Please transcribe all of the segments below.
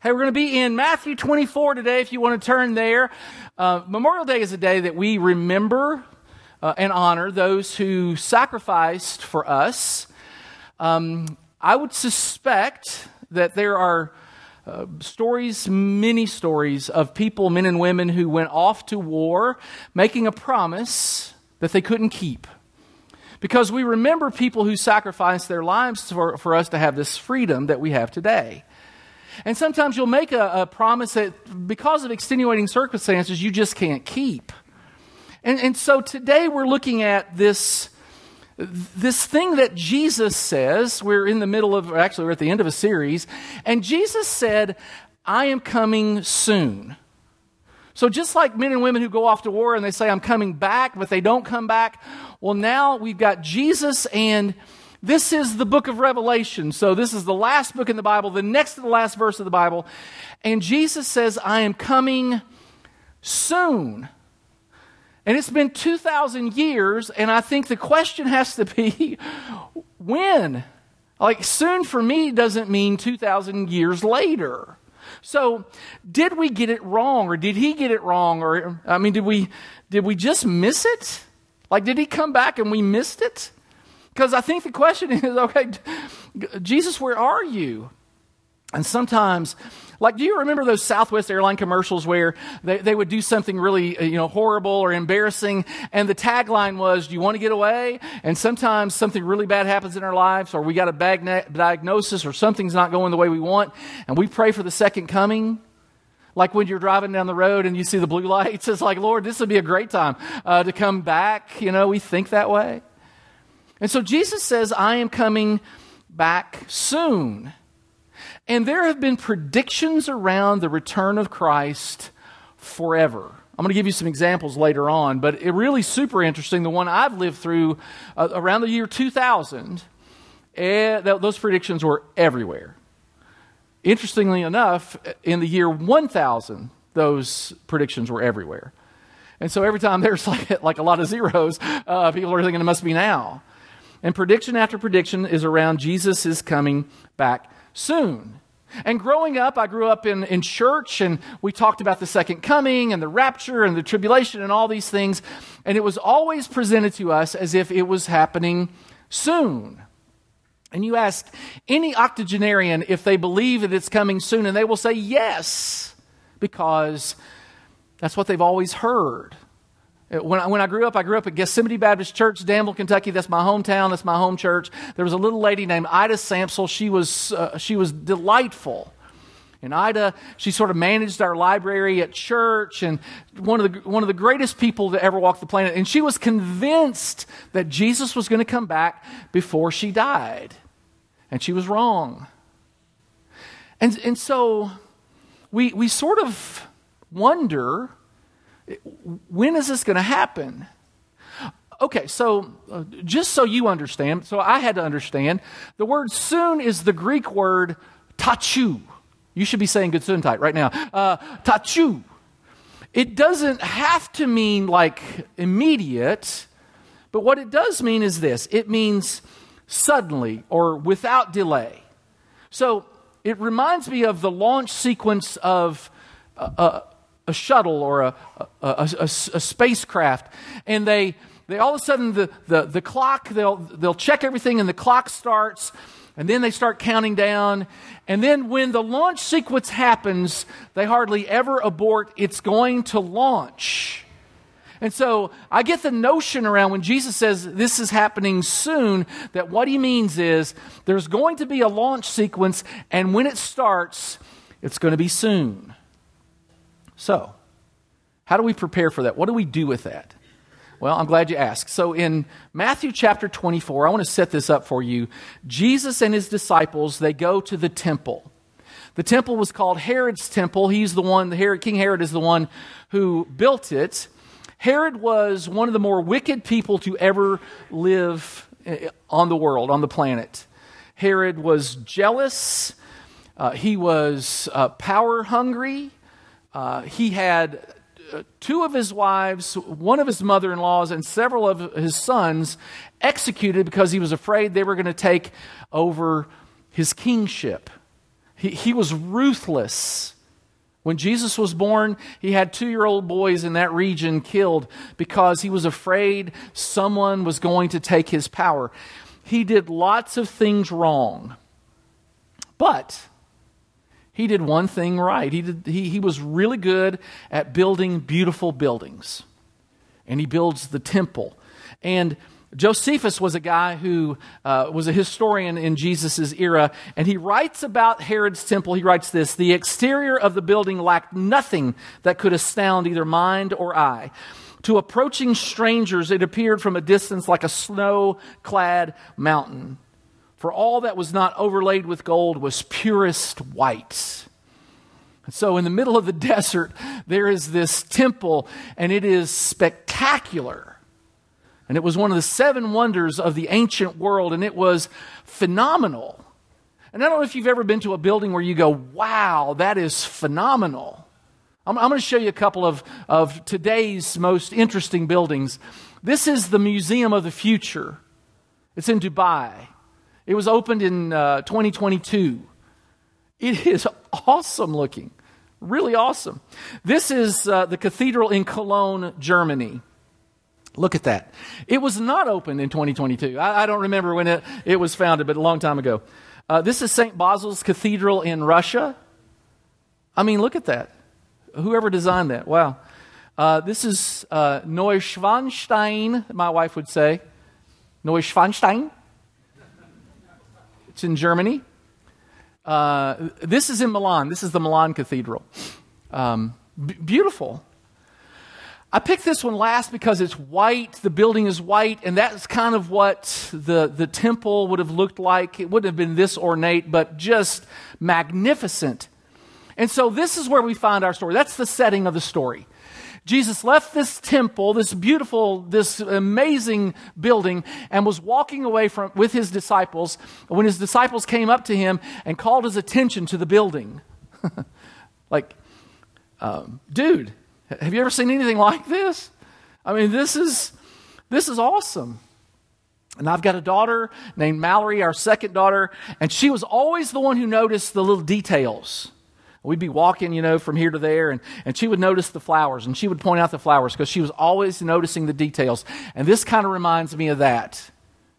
Hey, we're going to be in Matthew 24 today if you want to turn there. Uh, Memorial Day is a day that we remember uh, and honor those who sacrificed for us. Um, I would suspect that there are uh, stories, many stories, of people, men and women, who went off to war making a promise that they couldn't keep. Because we remember people who sacrificed their lives for, for us to have this freedom that we have today. And sometimes you'll make a, a promise that because of extenuating circumstances, you just can't keep. And, and so today we're looking at this, this thing that Jesus says. We're in the middle of, actually, we're at the end of a series. And Jesus said, I am coming soon. So, just like men and women who go off to war and they say, I'm coming back, but they don't come back, well, now we've got Jesus and this is the book of Revelation. So this is the last book in the Bible, the next to the last verse of the Bible. And Jesus says, I am coming soon. And it's been 2,000 years, and I think the question has to be when? Like, soon for me doesn't mean 2,000 years later. So, did we get it wrong, or did he get it wrong, or I mean, did we did we just miss it? Like, did he come back and we missed it? Because I think the question is okay, Jesus, where are you? And sometimes, like, do you remember those Southwest airline commercials where they, they would do something really, uh, you know, horrible or embarrassing, and the tagline was, "Do you want to get away?" And sometimes something really bad happens in our lives, or we got a bad diagnosis, or something's not going the way we want, and we pray for the second coming. Like when you're driving down the road and you see the blue lights, it's like, Lord, this would be a great time uh, to come back. You know, we think that way. And so Jesus says, I am coming back soon. And there have been predictions around the return of Christ forever. I'm going to give you some examples later on, but it really super interesting. The one I've lived through uh, around the year 2000, eh, those predictions were everywhere. Interestingly enough, in the year 1000, those predictions were everywhere. And so every time there's like, like a lot of zeros, uh, people are thinking it must be now. And prediction after prediction is around Jesus is coming back soon. And growing up, I grew up in, in church and we talked about the second coming and the rapture and the tribulation and all these things. And it was always presented to us as if it was happening soon. And you ask any octogenarian if they believe that it's coming soon, and they will say yes, because that's what they've always heard. When I, when I grew up, I grew up at Gethsemane Baptist Church, Danville, Kentucky. That's my hometown. That's my home church. There was a little lady named Ida Sampsell. She was, uh, she was delightful. And Ida, she sort of managed our library at church and one of the, one of the greatest people to ever walk the planet. And she was convinced that Jesus was going to come back before she died. And she was wrong. And, and so we, we sort of wonder when is this going to happen? Okay, so uh, just so you understand, so I had to understand, the word soon is the Greek word tachu. You should be saying Gesundheit right now. Uh, tachu. It doesn't have to mean like immediate, but what it does mean is this it means suddenly or without delay. So it reminds me of the launch sequence of. Uh, uh a shuttle or a, a, a, a, spacecraft, and they, they all of a sudden the, the, the clock, they'll, they'll check everything and the clock starts, and then they start counting down. And then when the launch sequence happens, they hardly ever abort. It's going to launch. And so I get the notion around when Jesus says this is happening soon, that what he means is there's going to be a launch sequence, and when it starts, it's going to be soon. So, how do we prepare for that? What do we do with that? Well, I'm glad you asked. So, in Matthew chapter 24, I want to set this up for you. Jesus and his disciples, they go to the temple. The temple was called Herod's temple. He's the one, the Herod, King Herod is the one who built it. Herod was one of the more wicked people to ever live eh, on the world, on the planet. Herod was jealous. Uh, he was uh, power hungry. Uh, he had uh, two of his wives, one of his mother in laws, and several of his sons executed because he was afraid they were going to take over his kingship. He, he was ruthless. When Jesus was born, he had two year old boys in that region killed because he was afraid someone was going to take his power. He did lots of things wrong. But he did one thing right. He, did, he, he was really good at building beautiful buildings. And he builds the temple. And Josephus was a guy who uh, was a historian in Jesus' era, and he writes about Herod's temple. He writes this The exterior of the building lacked nothing that could astound either mind or eye. To approaching strangers, it appeared from a distance like a snow clad mountain. For all that was not overlaid with gold was purest white. So, in the middle of the desert, there is this temple, and it is spectacular. And it was one of the seven wonders of the ancient world, and it was phenomenal. And I don't know if you've ever been to a building where you go, wow, that is phenomenal. I'm, I'm going to show you a couple of, of today's most interesting buildings. This is the Museum of the Future, it's in Dubai. It was opened in uh, 2022. It is awesome looking, really awesome. This is uh, the cathedral in Cologne, Germany. Look at that. It was not opened in 2022. I, I don't remember when it, it was founded, but a long time ago. Uh, this is St. Basil's Cathedral in Russia. I mean, look at that. Whoever designed that. Wow. Uh, this is uh, Neuschwanstein, my wife would say. Neuschwanstein. It's in Germany. Uh, this is in Milan. This is the Milan Cathedral. Um, b- beautiful. I picked this one last because it's white, the building is white, and that's kind of what the, the temple would have looked like. It wouldn't have been this ornate, but just magnificent. And so this is where we find our story. That's the setting of the story. Jesus left this temple, this beautiful, this amazing building, and was walking away from, with his disciples when his disciples came up to him and called his attention to the building. like, um, dude, have you ever seen anything like this? I mean, this is this is awesome. And I've got a daughter named Mallory, our second daughter, and she was always the one who noticed the little details. We'd be walking, you know, from here to there, and, and she would notice the flowers, and she would point out the flowers because she was always noticing the details. And this kind of reminds me of that.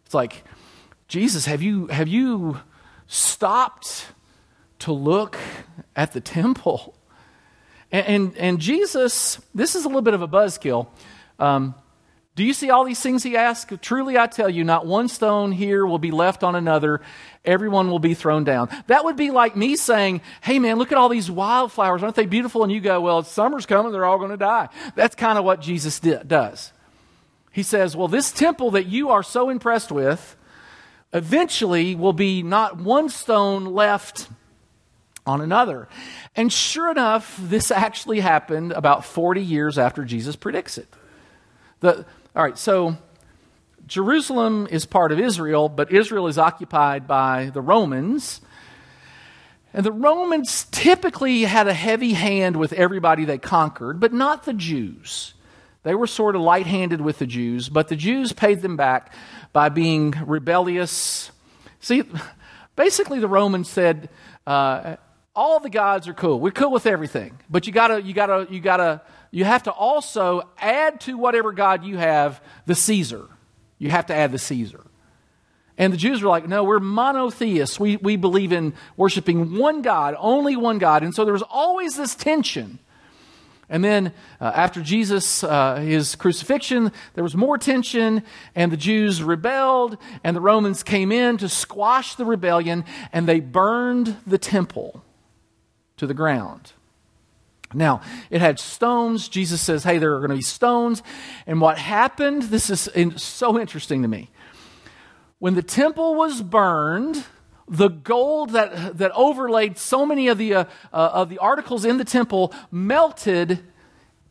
It's like, Jesus, have you have you stopped to look at the temple? And, and, and, Jesus, this is a little bit of a buzzkill. Um, do you see all these things he asked? Truly, I tell you, not one stone here will be left on another. Everyone will be thrown down. That would be like me saying, Hey, man, look at all these wildflowers. Aren't they beautiful? And you go, Well, summer's coming. They're all going to die. That's kind of what Jesus does. He says, Well, this temple that you are so impressed with eventually will be not one stone left on another. And sure enough, this actually happened about 40 years after Jesus predicts it. The, all right, so Jerusalem is part of Israel, but Israel is occupied by the Romans. And the Romans typically had a heavy hand with everybody they conquered, but not the Jews. They were sort of light handed with the Jews, but the Jews paid them back by being rebellious. See, basically, the Romans said, uh, all the gods are cool. We're cool with everything. But you gotta, you gotta, you gotta, you have to also add to whatever God you have the Caesar. You have to add the Caesar. And the Jews were like, no, we're monotheists. We, we believe in worshiping one God, only one God. And so there was always this tension. And then uh, after Jesus, uh, his crucifixion, there was more tension, and the Jews rebelled, and the Romans came in to squash the rebellion, and they burned the temple to the ground. Now, it had stones. Jesus says, hey, there are going to be stones. And what happened, this is so interesting to me. When the temple was burned, the gold that, that overlaid so many of the, uh, uh, of the articles in the temple melted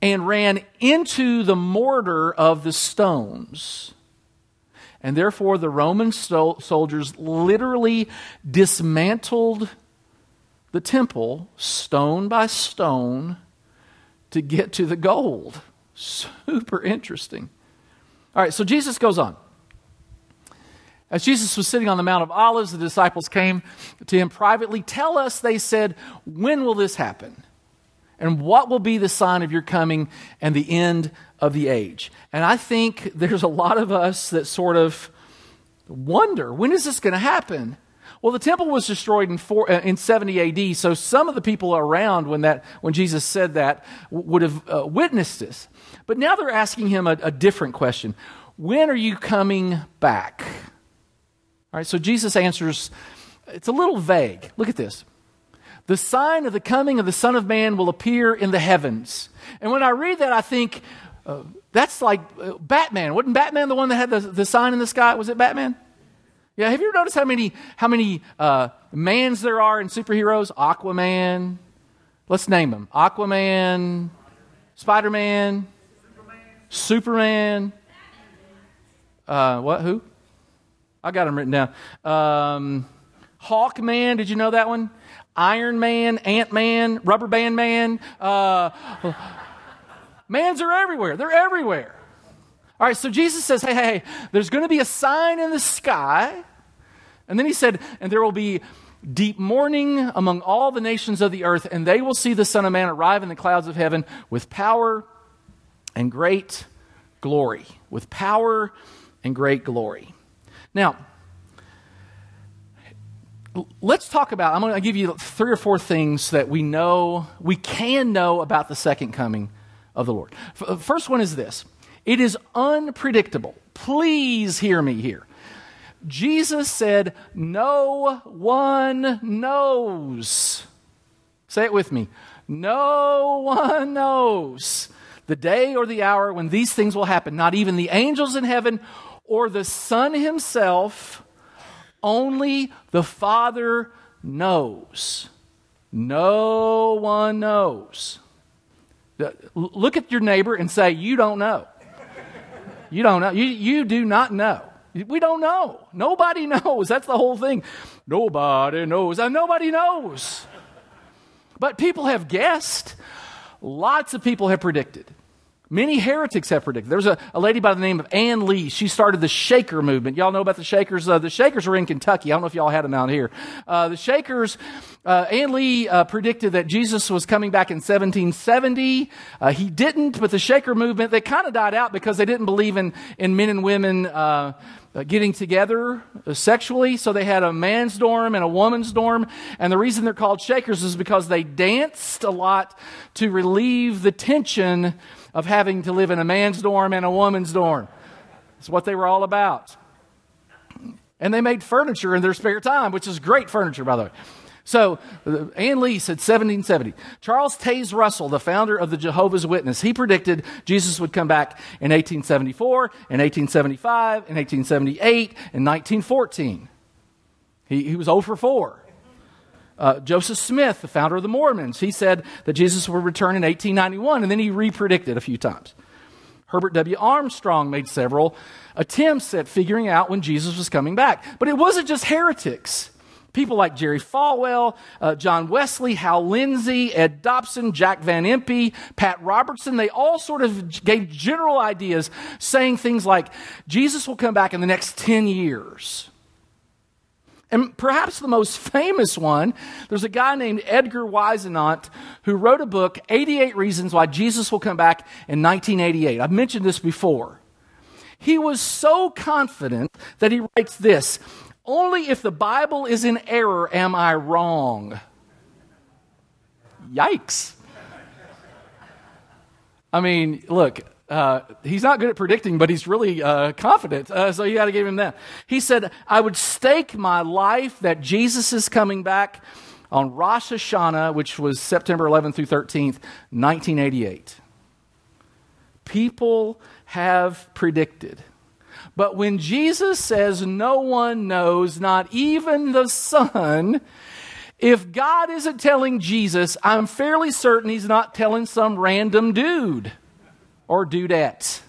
and ran into the mortar of the stones. And therefore, the Roman soldiers literally dismantled the temple stone by stone to get to the gold. Super interesting. All right, so Jesus goes on. As Jesus was sitting on the Mount of Olives, the disciples came to him privately. Tell us, they said, when will this happen? And what will be the sign of your coming and the end of the age? And I think there's a lot of us that sort of wonder when is this going to happen? Well, the temple was destroyed in, four, uh, in 70 AD, so some of the people around when, that, when Jesus said that would have uh, witnessed this. But now they're asking him a, a different question When are you coming back? All right, so Jesus answers, it's a little vague. Look at this. The sign of the coming of the Son of Man will appear in the heavens. And when I read that, I think uh, that's like uh, Batman. Wasn't Batman the one that had the, the sign in the sky? Was it Batman? Yeah, have you ever noticed how many how many uh, mans there are in superheroes? Aquaman. Let's name them: Aquaman, Spider Man, Superman. Uh, what? Who? I got them written down. Um, Hawkman. Did you know that one? Iron Man, Ant Man, Rubber Band Man. Uh, mans are everywhere. They're everywhere. All right, so Jesus says, hey, hey, hey, there's going to be a sign in the sky. And then he said, and there will be deep mourning among all the nations of the earth, and they will see the Son of Man arrive in the clouds of heaven with power and great glory. With power and great glory. Now, let's talk about, I'm going to give you three or four things that we know, we can know about the second coming of the Lord. Uh, first one is this it is unpredictable. Please hear me here. Jesus said, No one knows. Say it with me. No one knows the day or the hour when these things will happen. Not even the angels in heaven or the Son himself. Only the Father knows. No one knows. Look at your neighbor and say, You don't know. You don't know. You, you do not know. We don't know. Nobody knows. That's the whole thing. Nobody knows. And nobody knows. But people have guessed. Lots of people have predicted. Many heretics have predicted. There's a, a lady by the name of Ann Lee. She started the Shaker movement. Y'all know about the Shakers? Uh, the Shakers were in Kentucky. I don't know if y'all had them out here. Uh, the Shakers, uh, Ann Lee uh, predicted that Jesus was coming back in 1770. Uh, he didn't, but the Shaker movement, they kind of died out because they didn't believe in, in men and women uh, getting together sexually. So they had a man's dorm and a woman's dorm. And the reason they're called Shakers is because they danced a lot to relieve the tension of having to live in a man's dorm and a woman's dorm. It's what they were all about. And they made furniture in their spare time, which is great furniture, by the way. So, uh, Ann Lee said 1770. Charles Taze Russell, the founder of the Jehovah's Witness, he predicted Jesus would come back in 1874, in 1875, in 1878, in 1914. He, he was 0 for 4. Uh, Joseph Smith, the founder of the Mormons, he said that Jesus would return in 1891, and then he repredicted a few times. Herbert W. Armstrong made several attempts at figuring out when Jesus was coming back. But it wasn't just heretics. People like Jerry Falwell, uh, John Wesley, Hal Lindsey, Ed Dobson, Jack Van Impe, Pat Robertson, they all sort of gave general ideas saying things like, Jesus will come back in the next 10 years. And perhaps the most famous one, there's a guy named Edgar Whisenant who wrote a book, 88 Reasons Why Jesus Will Come Back in 1988. I've mentioned this before. He was so confident that he writes this Only if the Bible is in error am I wrong. Yikes. I mean, look, uh, he's not good at predicting, but he's really uh, confident. Uh, so you got to give him that. He said, I would stake my life that Jesus is coming back on Rosh Hashanah, which was September 11th through 13th, 1988. People have predicted. But when Jesus says no one knows, not even the Son, if God isn't telling Jesus, I'm fairly certain he's not telling some random dude or dudette.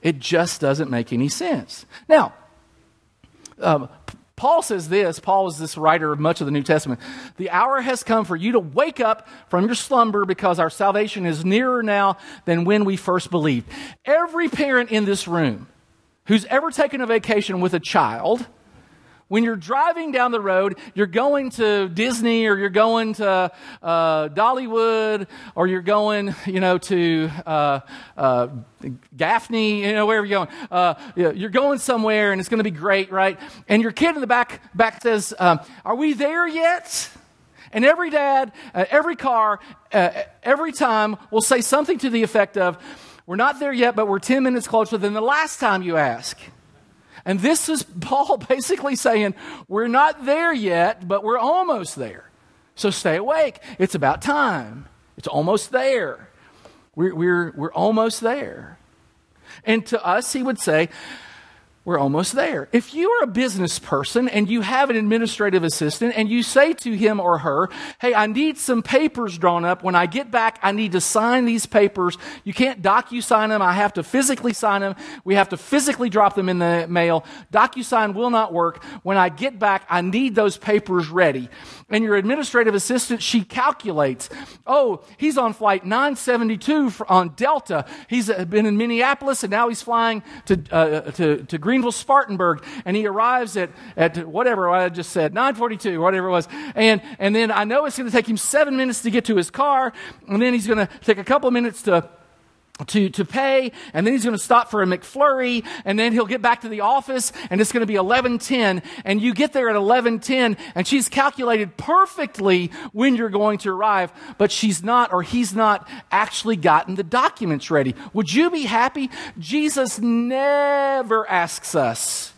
It just doesn't make any sense. Now, um, Paul says this. Paul is this writer of much of the New Testament. The hour has come for you to wake up from your slumber because our salvation is nearer now than when we first believed. Every parent in this room who's ever taken a vacation with a child, when you're driving down the road, you're going to Disney or you're going to uh, Dollywood or you're going, you know, to uh, uh, Gaffney, you know, wherever you're going. Uh, you're going somewhere and it's going to be great, right? And your kid in the back back says, um, "Are we there yet?" And every dad, uh, every car, uh, every time will say something to the effect of, "We're not there yet, but we're ten minutes closer than the last time you asked." And this is Paul basically saying, we're not there yet, but we're almost there. So stay awake. It's about time. It's almost there. We're, we're, we're almost there. And to us, he would say, we're almost there. If you are a business person and you have an administrative assistant and you say to him or her, Hey, I need some papers drawn up. When I get back, I need to sign these papers. You can't docu-sign them. I have to physically sign them. We have to physically drop them in the mail. DocuSign will not work. When I get back, I need those papers ready. And your administrative assistant, she calculates, Oh, he's on flight 972 on Delta. He's been in Minneapolis and now he's flying to, uh, to, to Green Greenville Spartanburg, and he arrives at, at whatever I just said, 942, whatever it was. And, and then I know it's going to take him seven minutes to get to his car, and then he's going to take a couple minutes to to, to pay, and then he's going to stop for a McFlurry, and then he'll get back to the office, and it's going to be 1110, and you get there at 1110, and she's calculated perfectly when you're going to arrive, but she's not, or he's not actually gotten the documents ready. Would you be happy? Jesus never asks us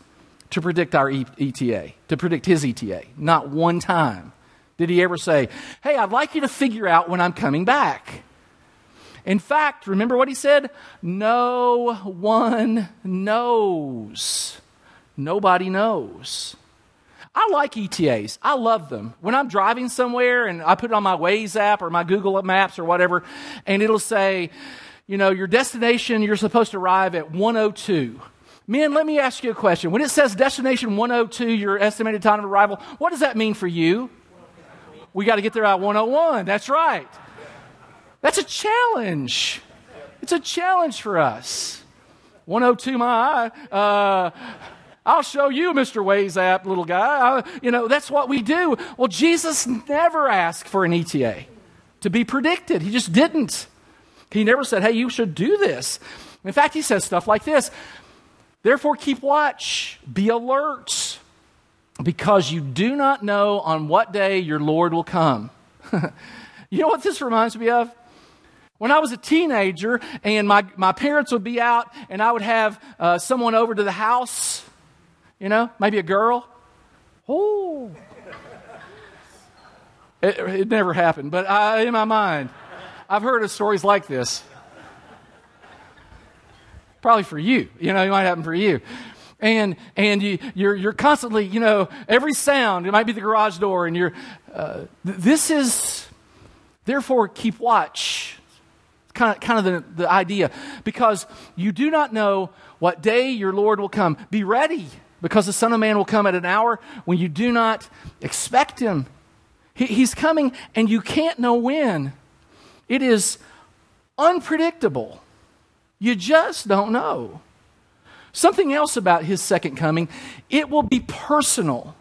to predict our ETA, to predict his ETA. Not one time did he ever say, hey, I'd like you to figure out when I'm coming back. In fact, remember what he said? No one knows. Nobody knows. I like ETAs. I love them. When I'm driving somewhere and I put it on my Waze app or my Google Maps or whatever, and it'll say, you know, your destination, you're supposed to arrive at 102. Men, let me ask you a question. When it says destination 102, your estimated time of arrival, what does that mean for you? We got to get there at 101. That's right. That's a challenge. It's a challenge for us. 102 my eye. Uh, I'll show you, Mr. Waze app, little guy. I, you know, that's what we do. Well, Jesus never asked for an ETA to be predicted. He just didn't. He never said, hey, you should do this. In fact, he says stuff like this Therefore, keep watch, be alert, because you do not know on what day your Lord will come. you know what this reminds me of? When I was a teenager and my, my parents would be out and I would have uh, someone over to the house, you know, maybe a girl. Oh. It, it never happened, but I, in my mind, I've heard of stories like this. Probably for you. You know, it might happen for you. And, and you, you're, you're constantly, you know, every sound, it might be the garage door, and you're, uh, this is, therefore, keep watch kind of, kind of the, the idea. Because you do not know what day your Lord will come. Be ready, because the Son of Man will come at an hour when you do not expect him. He, he's coming, and you can't know when. It is unpredictable. You just don't know. Something else about his second coming, it will be personal.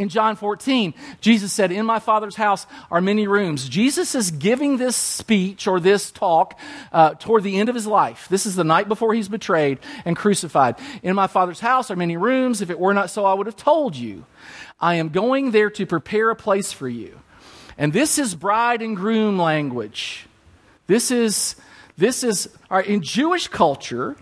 In John 14, Jesus said, In my Father's house are many rooms. Jesus is giving this speech or this talk uh, toward the end of his life. This is the night before he's betrayed and crucified. In my Father's house are many rooms. If it were not so, I would have told you. I am going there to prepare a place for you. And this is bride and groom language. This is, this is, in Jewish culture,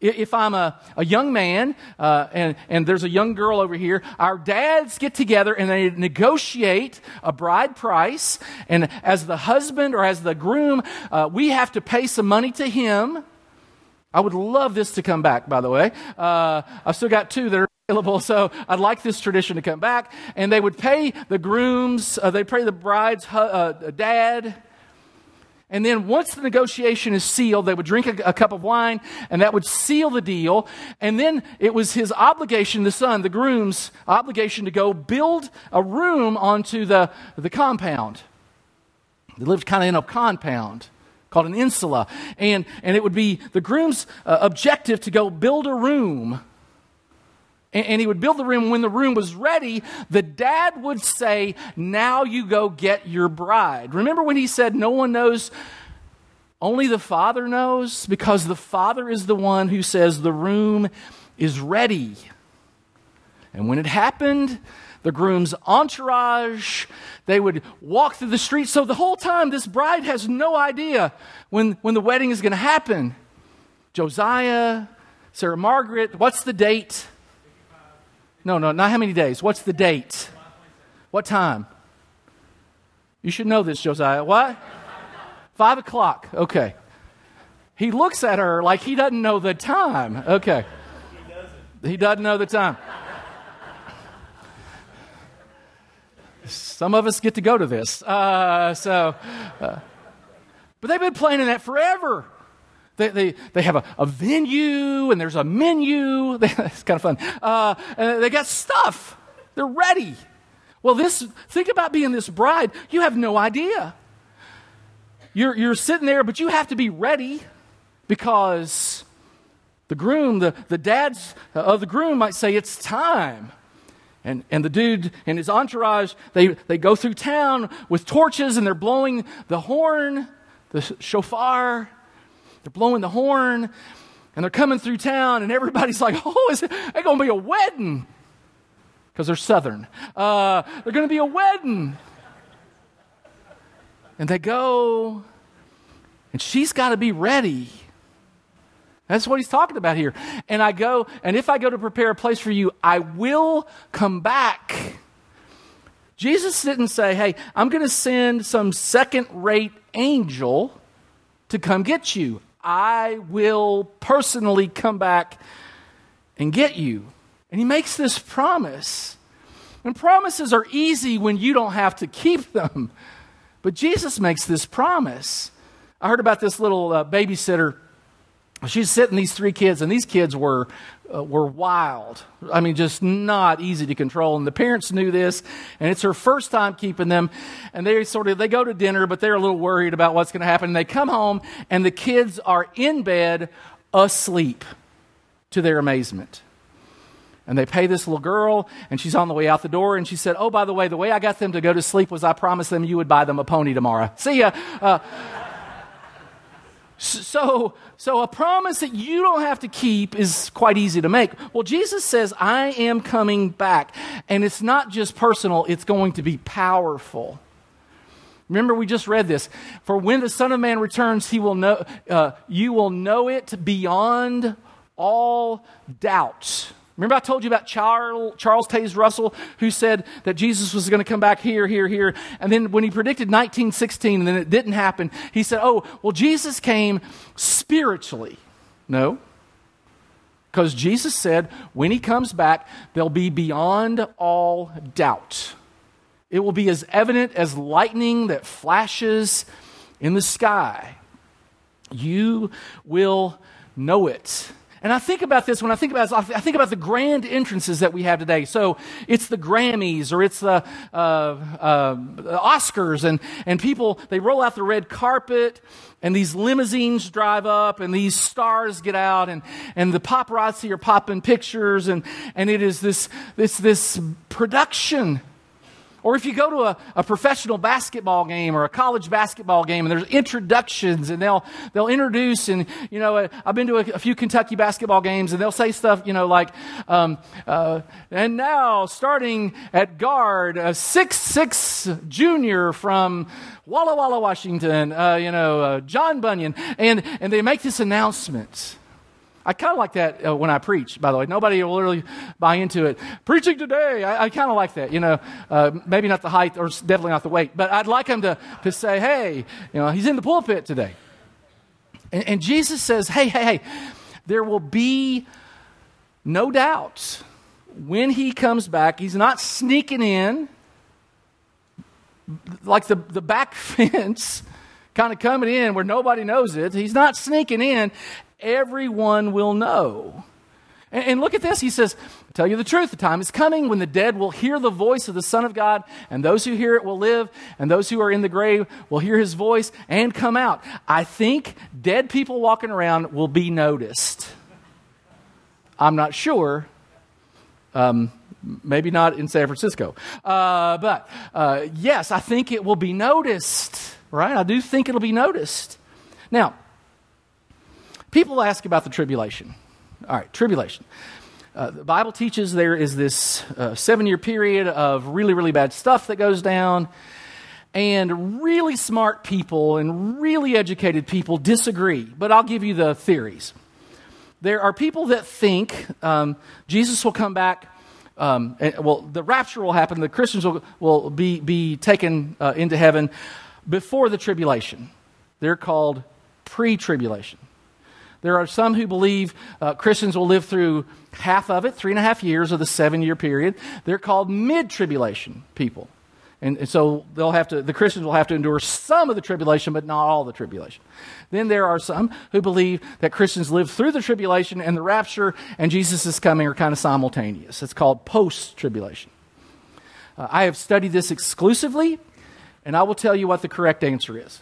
if I'm a, a young man uh, and, and there's a young girl over here, our dads get together and they negotiate a bride price. And as the husband or as the groom, uh, we have to pay some money to him. I would love this to come back, by the way. Uh, I've still got two that are available, so I'd like this tradition to come back. And they would pay the grooms, uh, they pay the bride's uh, dad and then once the negotiation is sealed, they would drink a, a, cup of wine, and that would seal the deal. And then it was his obligation, the son, the groom's obligation to go build a room onto the, the compound. They lived kind of in a compound called an insula. And, and it would be the groom's uh, objective to go build a room. And, and he would build the room. When the room was ready, the dad would say, Now you go get your bride. Remember when he said, No one knows only the Father knows because the Father is the one who says the room is ready. And when it happened, the groom's entourage, they would walk through the streets. So the whole time, this bride has no idea when, when the wedding is going to happen. Josiah, Sarah Margaret, what's the date? No, no, not how many days. What's the date? What time? You should know this, Josiah. What? Five o'clock. Okay. He looks at her like he doesn't know the time. Okay. He doesn't, he doesn't know the time. Some of us get to go to this. Uh, so, uh, but they've been planning that forever. They, they, they have a, a venue and there's a menu. it's kind of fun. Uh, and they got stuff. They're ready. Well, this, think about being this bride. You have no idea. You're, you're sitting there, but you have to be ready because the groom, the, the dads of the groom might say, It's time. And, and the dude and his entourage, they, they go through town with torches and they're blowing the horn, the shofar. They're blowing the horn and they're coming through town and everybody's like, oh, is it going to be a wedding? Because they're southern. Uh, they're going to be a wedding. And they go, and she's got to be ready. That's what he's talking about here. And I go, and if I go to prepare a place for you, I will come back. Jesus didn't say, hey, I'm going to send some second rate angel to come get you. I will personally come back and get you. And he makes this promise. And promises are easy when you don't have to keep them. But Jesus makes this promise. I heard about this little uh, babysitter. She's sitting these three kids, and these kids were uh, were wild. I mean, just not easy to control. And the parents knew this, and it's her first time keeping them. And they sort of they go to dinner, but they're a little worried about what's going to happen. And they come home, and the kids are in bed asleep, to their amazement. And they pay this little girl, and she's on the way out the door, and she said, Oh, by the way, the way I got them to go to sleep was I promised them you would buy them a pony tomorrow. See ya. Uh, so, so a promise that you don't have to keep is quite easy to make. Well, Jesus says, I am coming back. And it's not just personal, it's going to be powerful. Remember, we just read this. For when the Son of Man returns, he will know, uh, you will know it beyond all doubt. Remember, I told you about Charles, Taze Russell, who said that Jesus was going to come back here, here, here. And then when he predicted 1916 and then it didn't happen, he said, Oh, well, Jesus came spiritually. No. Because Jesus said, when he comes back, they'll be beyond all doubt. It will be as evident as lightning that flashes in the sky. You will know it. And I think about this when I think about I think about the grand entrances that we have today. So it's the Grammys or it's the uh, uh, Oscars, and and people they roll out the red carpet, and these limousines drive up, and these stars get out, and and the paparazzi are popping pictures, and and it is this this this production or if you go to a, a professional basketball game or a college basketball game and there's introductions and they'll, they'll introduce and, you know, uh, I've been to a, a, few Kentucky basketball games and they'll say stuff, you know, like, um, uh, and now starting at guard, a six six junior from Walla Walla, Washington, uh, you know, uh, John Bunyan. And, and they make this announcement. I kind of like that uh, when I preach, by the way. Nobody will really buy into it. Preaching today, I, I kind of like that. You know, uh, maybe not the height or definitely not the weight, but I'd like him to, to say, hey, you know, he's in the pulpit today. And, and Jesus says, hey, hey, hey, there will be no doubt when he comes back, he's not sneaking in like the, the back fence kind of coming in where nobody knows it. He's not sneaking in everyone will know. And, and look at this. He says, tell you the truth, the time is coming when the dead will hear the voice of the Son of God, and those who hear it will live, and those who are in the grave will hear his voice and come out. I think dead people walking around will be noticed. I'm not sure. Um, maybe not in San Francisco. Uh, but uh, yes, I think it will be noticed, right? I do think it'll be noticed. Now, people ask about the tribulation. All right, tribulation. Uh, the Bible teaches there is this uh, seven year period of really, really bad stuff that goes down. And really smart people and really educated people disagree. But I'll give you the theories. There are people that think um, Jesus will come back. Um, and, well, the rapture will happen. The Christians will, will be, be taken uh, into heaven before the tribulation. They're called pre tribulation. There are some who believe uh, Christians will live through half of it, three and a half years of the seven year period. They're called mid tribulation people. And, and, so they'll have to, the Christians will have to endure some of the tribulation, but not all the tribulation. Then there are some who believe that Christians live through the tribulation and the rapture and Jesus is coming are kind of simultaneous. It's called post tribulation. Uh, I have studied this exclusively, and I will tell you what the correct answer is.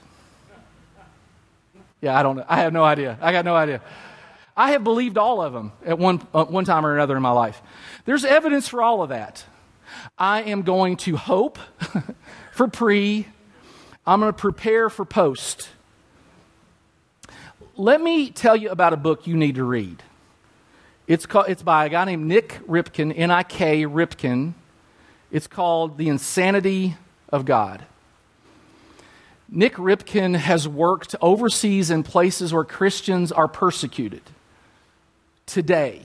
Yeah, I don't know. I have no idea. I got no idea. I have believed all of them at one, uh, one time or another in my life. There's evidence for all of that. I am going to hope for pre, I'm going to prepare for post. Let me tell you about a book you need to read. It's, called, it's by a guy named Nik Ripken, N I K Ripken. It's called The Insanity of God. Nik Ripken has worked overseas in places where Christians are persecuted today.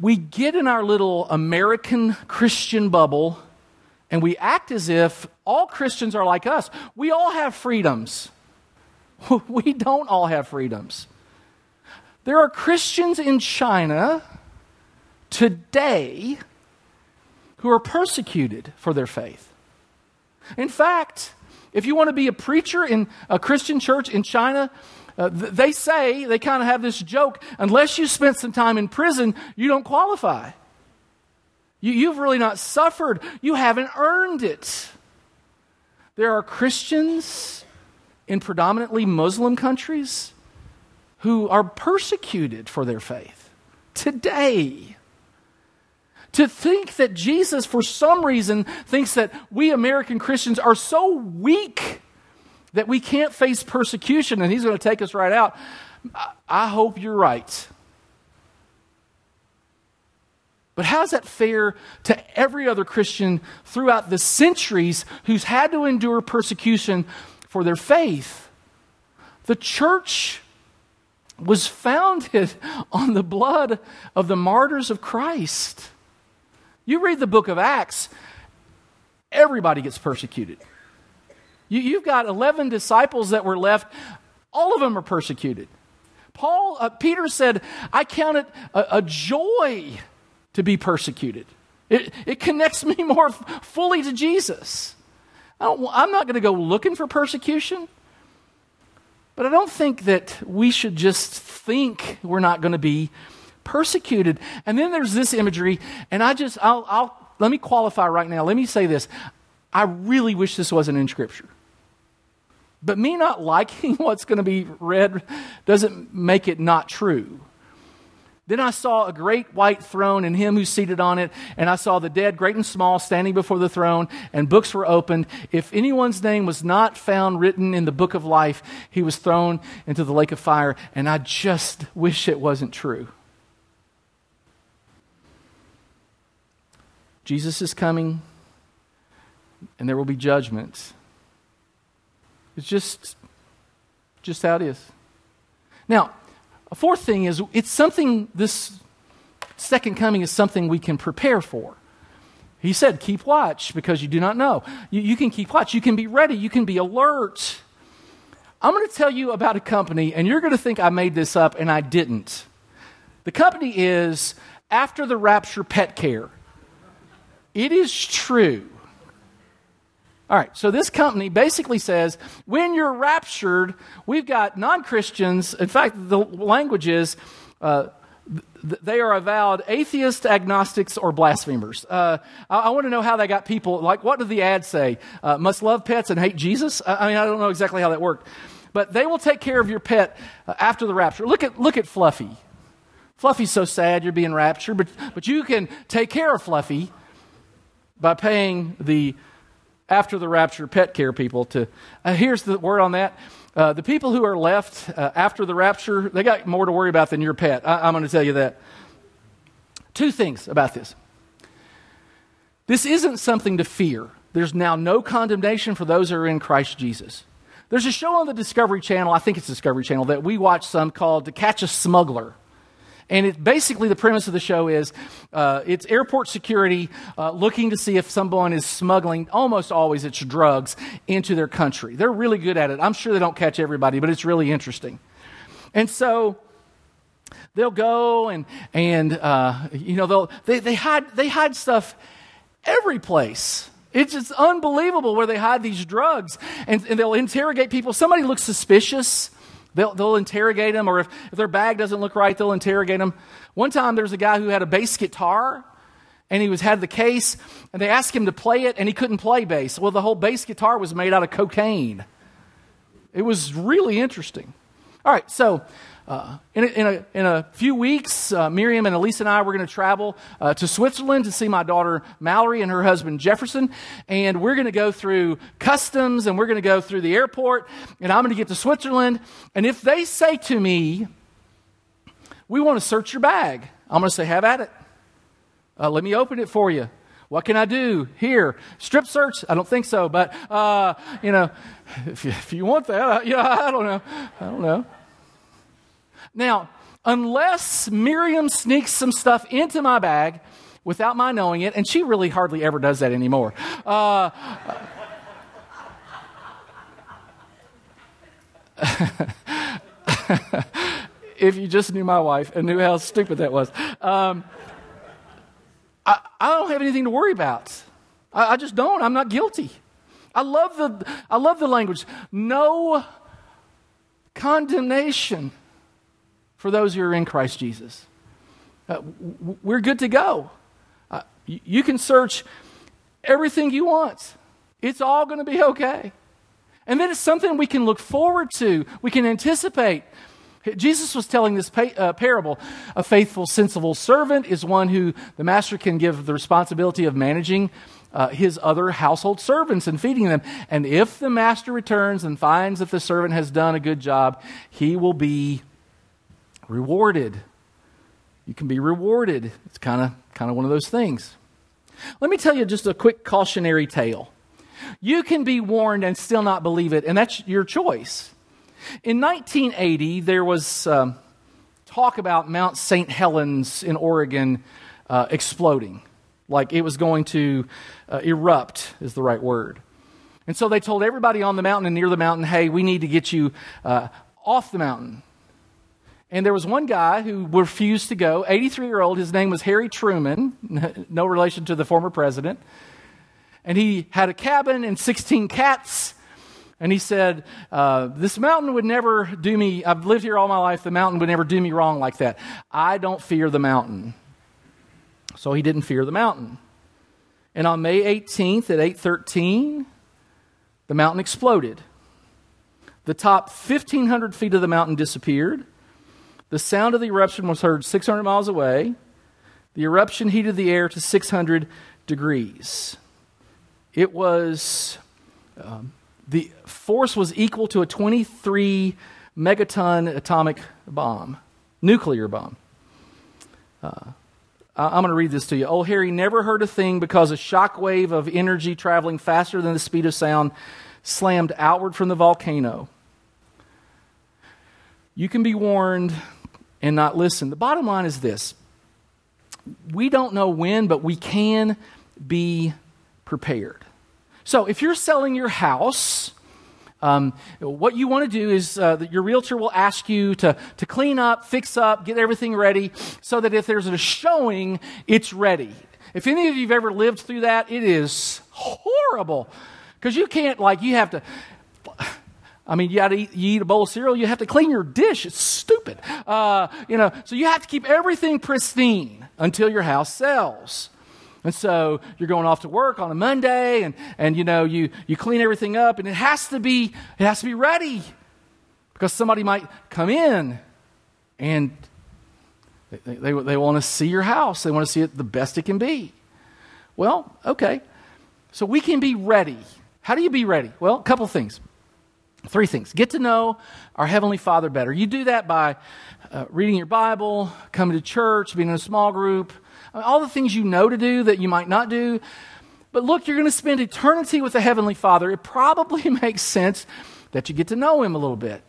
We get in our little American Christian bubble and we act as if all Christians are like us. We all have freedoms. We don't all have freedoms. There are Christians in China today who are persecuted for their faith. In fact, if you want to be a preacher in a Christian church in China, uh, they say, they kind of have this joke unless you spent some time in prison, you don't qualify. You, you've really not suffered, you haven't earned it. There are Christians in predominantly Muslim countries who are persecuted for their faith today. To think that Jesus, for some reason, thinks that we American Christians are so weak that we can't face persecution and he's going to take us right out. I hope you're right. But how's that fair to every other Christian throughout the centuries who's had to endure persecution for their faith? The church was founded on the blood of the martyrs of Christ. You read the book of Acts, everybody gets persecuted. You, have got 11 disciples that were left, all of them are persecuted. Paul, uh, Peter said, I count it a, a joy to be persecuted. It, it connects me more f- fully to Jesus. I am not going to go looking for persecution. But I don't think that we should just think we're not going to be persecuted. And then there's this imagery, and I just, I'll, I'll, let me qualify right now. Let me say this. I really wish this wasn't in Scripture. But me not liking what's going to be read doesn't make it not true. Then I saw a great white throne and him who's seated on it, and I saw the dead, great and small, standing before the throne, and books were opened. If anyone's name was not found written in the book of life, he was thrown into the lake of fire, and I just wish it wasn't true. Jesus is coming, and there will be judgment. It's just, just how it is. Now, a fourth thing is it's something, this second coming is something we can prepare for. He said, keep watch because you do not know. You, you can keep watch. You can be ready. You can be alert. I'm going to tell you about a company, and you're going to think I made this up, and I didn't. The company is After the Rapture Pet Care. It is true. All right, so this company basically says when you're raptured, we've got non Christians. In fact, the language is uh, they are avowed atheists, agnostics, or blasphemers. Uh, I, I want to know how they got people. Like, what did the ad say? Uh, must love pets and hate Jesus. I, I, mean, I don't know exactly how that worked, but they will take care of your pet uh, after the rapture. Look at look at Fluffy. Fluffy's so sad you're being raptured, but but you can take care of Fluffy by paying the after the rapture pet care people to. Uh, here's the word on that. Uh, the people who are left uh, after the rapture, they got more to worry about than your pet. I, I'm going to tell you that. Two things about this. This isn't something to fear. There's now no condemnation for those who are in Christ Jesus. There's a show on the Discovery Channel, I think it's Discovery Channel, that we watch some called To Catch a Smuggler. And it, basically, the premise of the show is uh, it's airport security uh, looking to see if someone is smuggling, almost always it's drugs, into their country. They're really good at it. I'm sure they don't catch everybody, but it's really interesting. And so they'll go and, and uh, you know, they'll, they, they, hide, they hide stuff every place. It's just unbelievable where they hide these drugs. And, and they'll interrogate people. Somebody looks suspicious They'll, they'll interrogate them, or if, if their bag doesn't look right, they'll interrogate them. One time there was a guy who had a bass guitar, and he was had the case, and they asked him to play it, and he couldn't play bass. Well, the whole bass guitar was made out of cocaine. It was really interesting. All right, so uh, in, a, in, a, in, a, few weeks, uh, Miriam and Elise and I were going to travel uh, to Switzerland to see my daughter Mallory and her husband Jefferson. And we're going to go through customs and we're going to go through the airport. And I'm going to get to Switzerland. And if they say to me, We want to search your bag, I'm going to say, Have at it. Uh, let me open it for you. What can I do here? Strip search? I don't think so, but uh, you know, if you, if you want that, you know, I don't know. I don't know. Now, unless Miriam sneaks some stuff into my bag without my knowing it, and she really hardly ever does that anymore. Uh, if you just knew my wife and knew how stupid that was, um, I, I, don't have anything to worry about. I, I just don't. I'm not guilty. I love the I love the language. No condemnation for those who are in Christ Jesus. Uh, we're good to go. Uh, you can search everything you want, it's all going to be okay. And then it's something we can look forward to, we can anticipate. Jesus was telling this uh, parable. A faithful, sensible servant is one who the master can give the responsibility of managing uh, his other household servants and feeding them. And if the master returns and finds that the servant has done a good job, he will be rewarded. You can be rewarded. It's kind of kind of one of those things. Let me tell you just a quick cautionary tale. You can be warned and still not believe it, and that's your choice. In 1980, there was um, talk about Mount St. Helens in Oregon uh, exploding, like it was going to uh, erupt, is the right word. And so they told everybody on the mountain and near the mountain, hey, we need to get you uh, off the mountain. And there was one guy who refused to go, 83 year old. His name was Harry Truman, no relation to the former president. And he had a cabin and 16 cats. And he said, uh, This mountain would never do me, I've lived here all my life, the mountain would never do me wrong like that. I don't fear the mountain. So he didn't fear the mountain. And on May 18th at 8:13, the mountain exploded. The top 1,500 feet of the mountain disappeared. The sound of the eruption was heard 600 miles away. The eruption heated the air to 600 degrees. It was, um, the force was equal to a 23 megaton atomic bomb, nuclear bomb. Uh, I'm going to read this to you. Old Harry never heard a thing because a shock wave of energy traveling faster than the speed of sound slammed outward from the volcano. You can be warned and not listen. The bottom line is this we don't know when, but we can be prepared. So if you're selling your house, um, what you want to do is uh, your realtor will ask you to, to clean up, fix up, get everything ready so that if there's a showing, it's ready. If any of you have ever lived through that, it is horrible because you can't, like, you have to. I mean, you, eat, you eat a bowl of cereal, you have to clean your dish. It's stupid. Uh, you know, so you have to keep everything pristine until your house sells. And so you're going off to work on a Monday and, and you know, you, you clean everything up and it has to be, it has to be ready because somebody might come in and they, they, they want to see your house. They want to see it the best it can be. Well, okay. So we can be ready. How do you be ready? Well, a couple things. Three things. Get to know our Heavenly Father better. You do that by uh, reading your Bible, coming to church, being in a small group, I mean, all the things you know to do that you might not do. But look, you're going to spend eternity with the Heavenly Father. It probably makes sense that you get to know Him a little bit.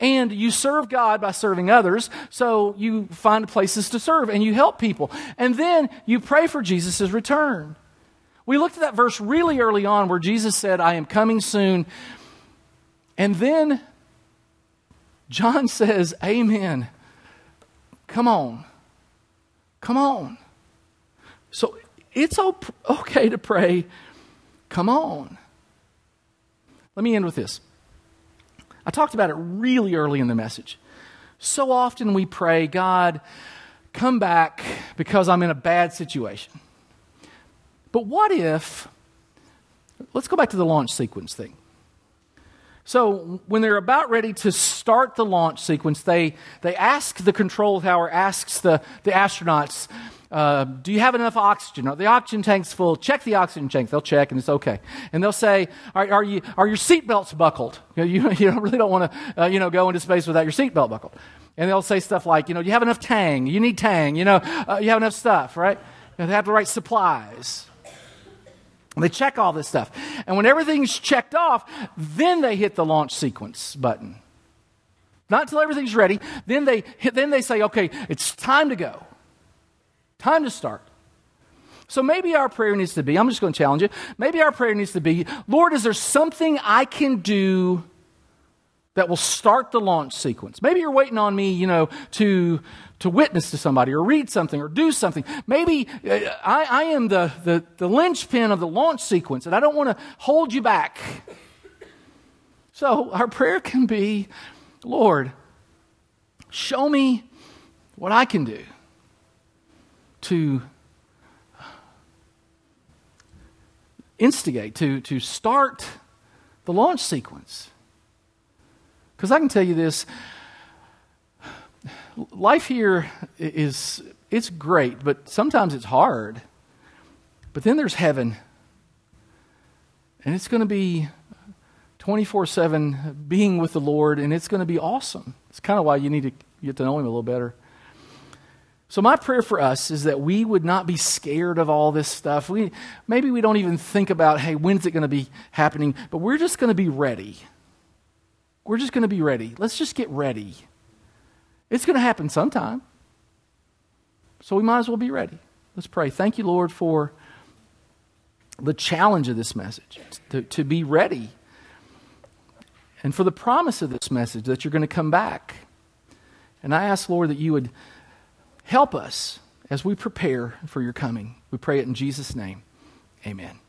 And you serve God by serving others, so you find places to serve and you help people. And then you pray for Jesus' return. We looked at that verse really early on where Jesus said, I am coming soon. And then John says, Amen. Come on. Come on. It's okay to pray, Come on. Let me end with this. I talked about it really early in the message. So often we pray, God, come back because I'm in a bad situation. But what if, let's go back to the launch sequence thing. So when they're about ready to start the launch sequence, they, they ask the control tower, asks the, the astronauts, uh, do you have enough oxygen? Are the oxygen tanks full? Check the oxygen tank. They'll check and it's okay. And they'll say, are, are, you, are your seatbelts buckled? You, know, you, you really don't want to, uh, you know, go into space without your seatbelt buckled. And they'll say stuff like, you know, you have enough tang? You need tang. You know, uh, you have enough stuff, right? You know, they have the right supplies. And they check all this stuff. And when everything's checked off, then they hit the launch sequence button. Not until everything's ready. Then they, then they say, okay, it's time to go. Time to start. So maybe our prayer needs to be, I'm just going to challenge you. Maybe our prayer needs to be, Lord, is there something I can do that will start the launch sequence? Maybe you're waiting on me, you know, to, to witness to somebody or read something or do something. Maybe uh, I, I am the, the, the linchpin of the launch sequence and I don't want to hold you back. So our prayer can be, Lord, show me what I can do to instigate, to, to start the launch sequence. Because I can tell you this life here is it's great, but sometimes it's hard. But then there's heaven. And it's going to be 24 7 being with the Lord, and it's going to be awesome. It's kind of why you need to get to know Him a little better. So my prayer for us is that we would not be scared of all this stuff. We maybe we don't even think about, hey, when's it going to be happening? But we're just going to be ready. We're just going to be ready. Let's just get ready. It's going to happen sometime. So we might as well be ready. Let's pray. Thank you, Lord, for the challenge of this message to, to be ready. And for the promise of this message that you're going to come back. And I ask, Lord, that you would Help us as we prepare for your coming. We pray it in Jesus' name. Amen.